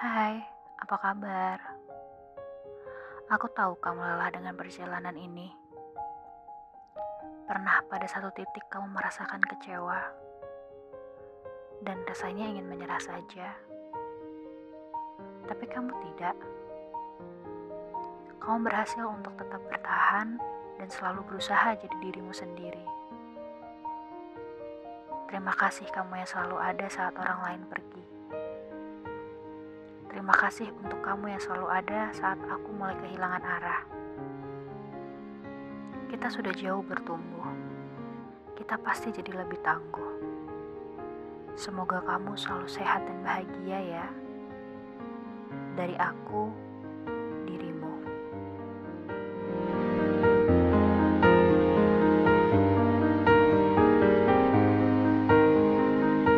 Hai, apa kabar? Aku tahu kamu lelah dengan perjalanan ini. Pernah pada satu titik kamu merasakan kecewa dan rasanya ingin menyerah saja. Tapi kamu tidak. Kamu berhasil untuk tetap bertahan dan selalu berusaha jadi dirimu sendiri. Terima kasih kamu yang selalu ada saat orang lain pergi. Terima kasih untuk kamu yang selalu ada saat aku mulai kehilangan arah. Kita sudah jauh bertumbuh. Kita pasti jadi lebih tangguh. Semoga kamu selalu sehat dan bahagia ya. Dari aku,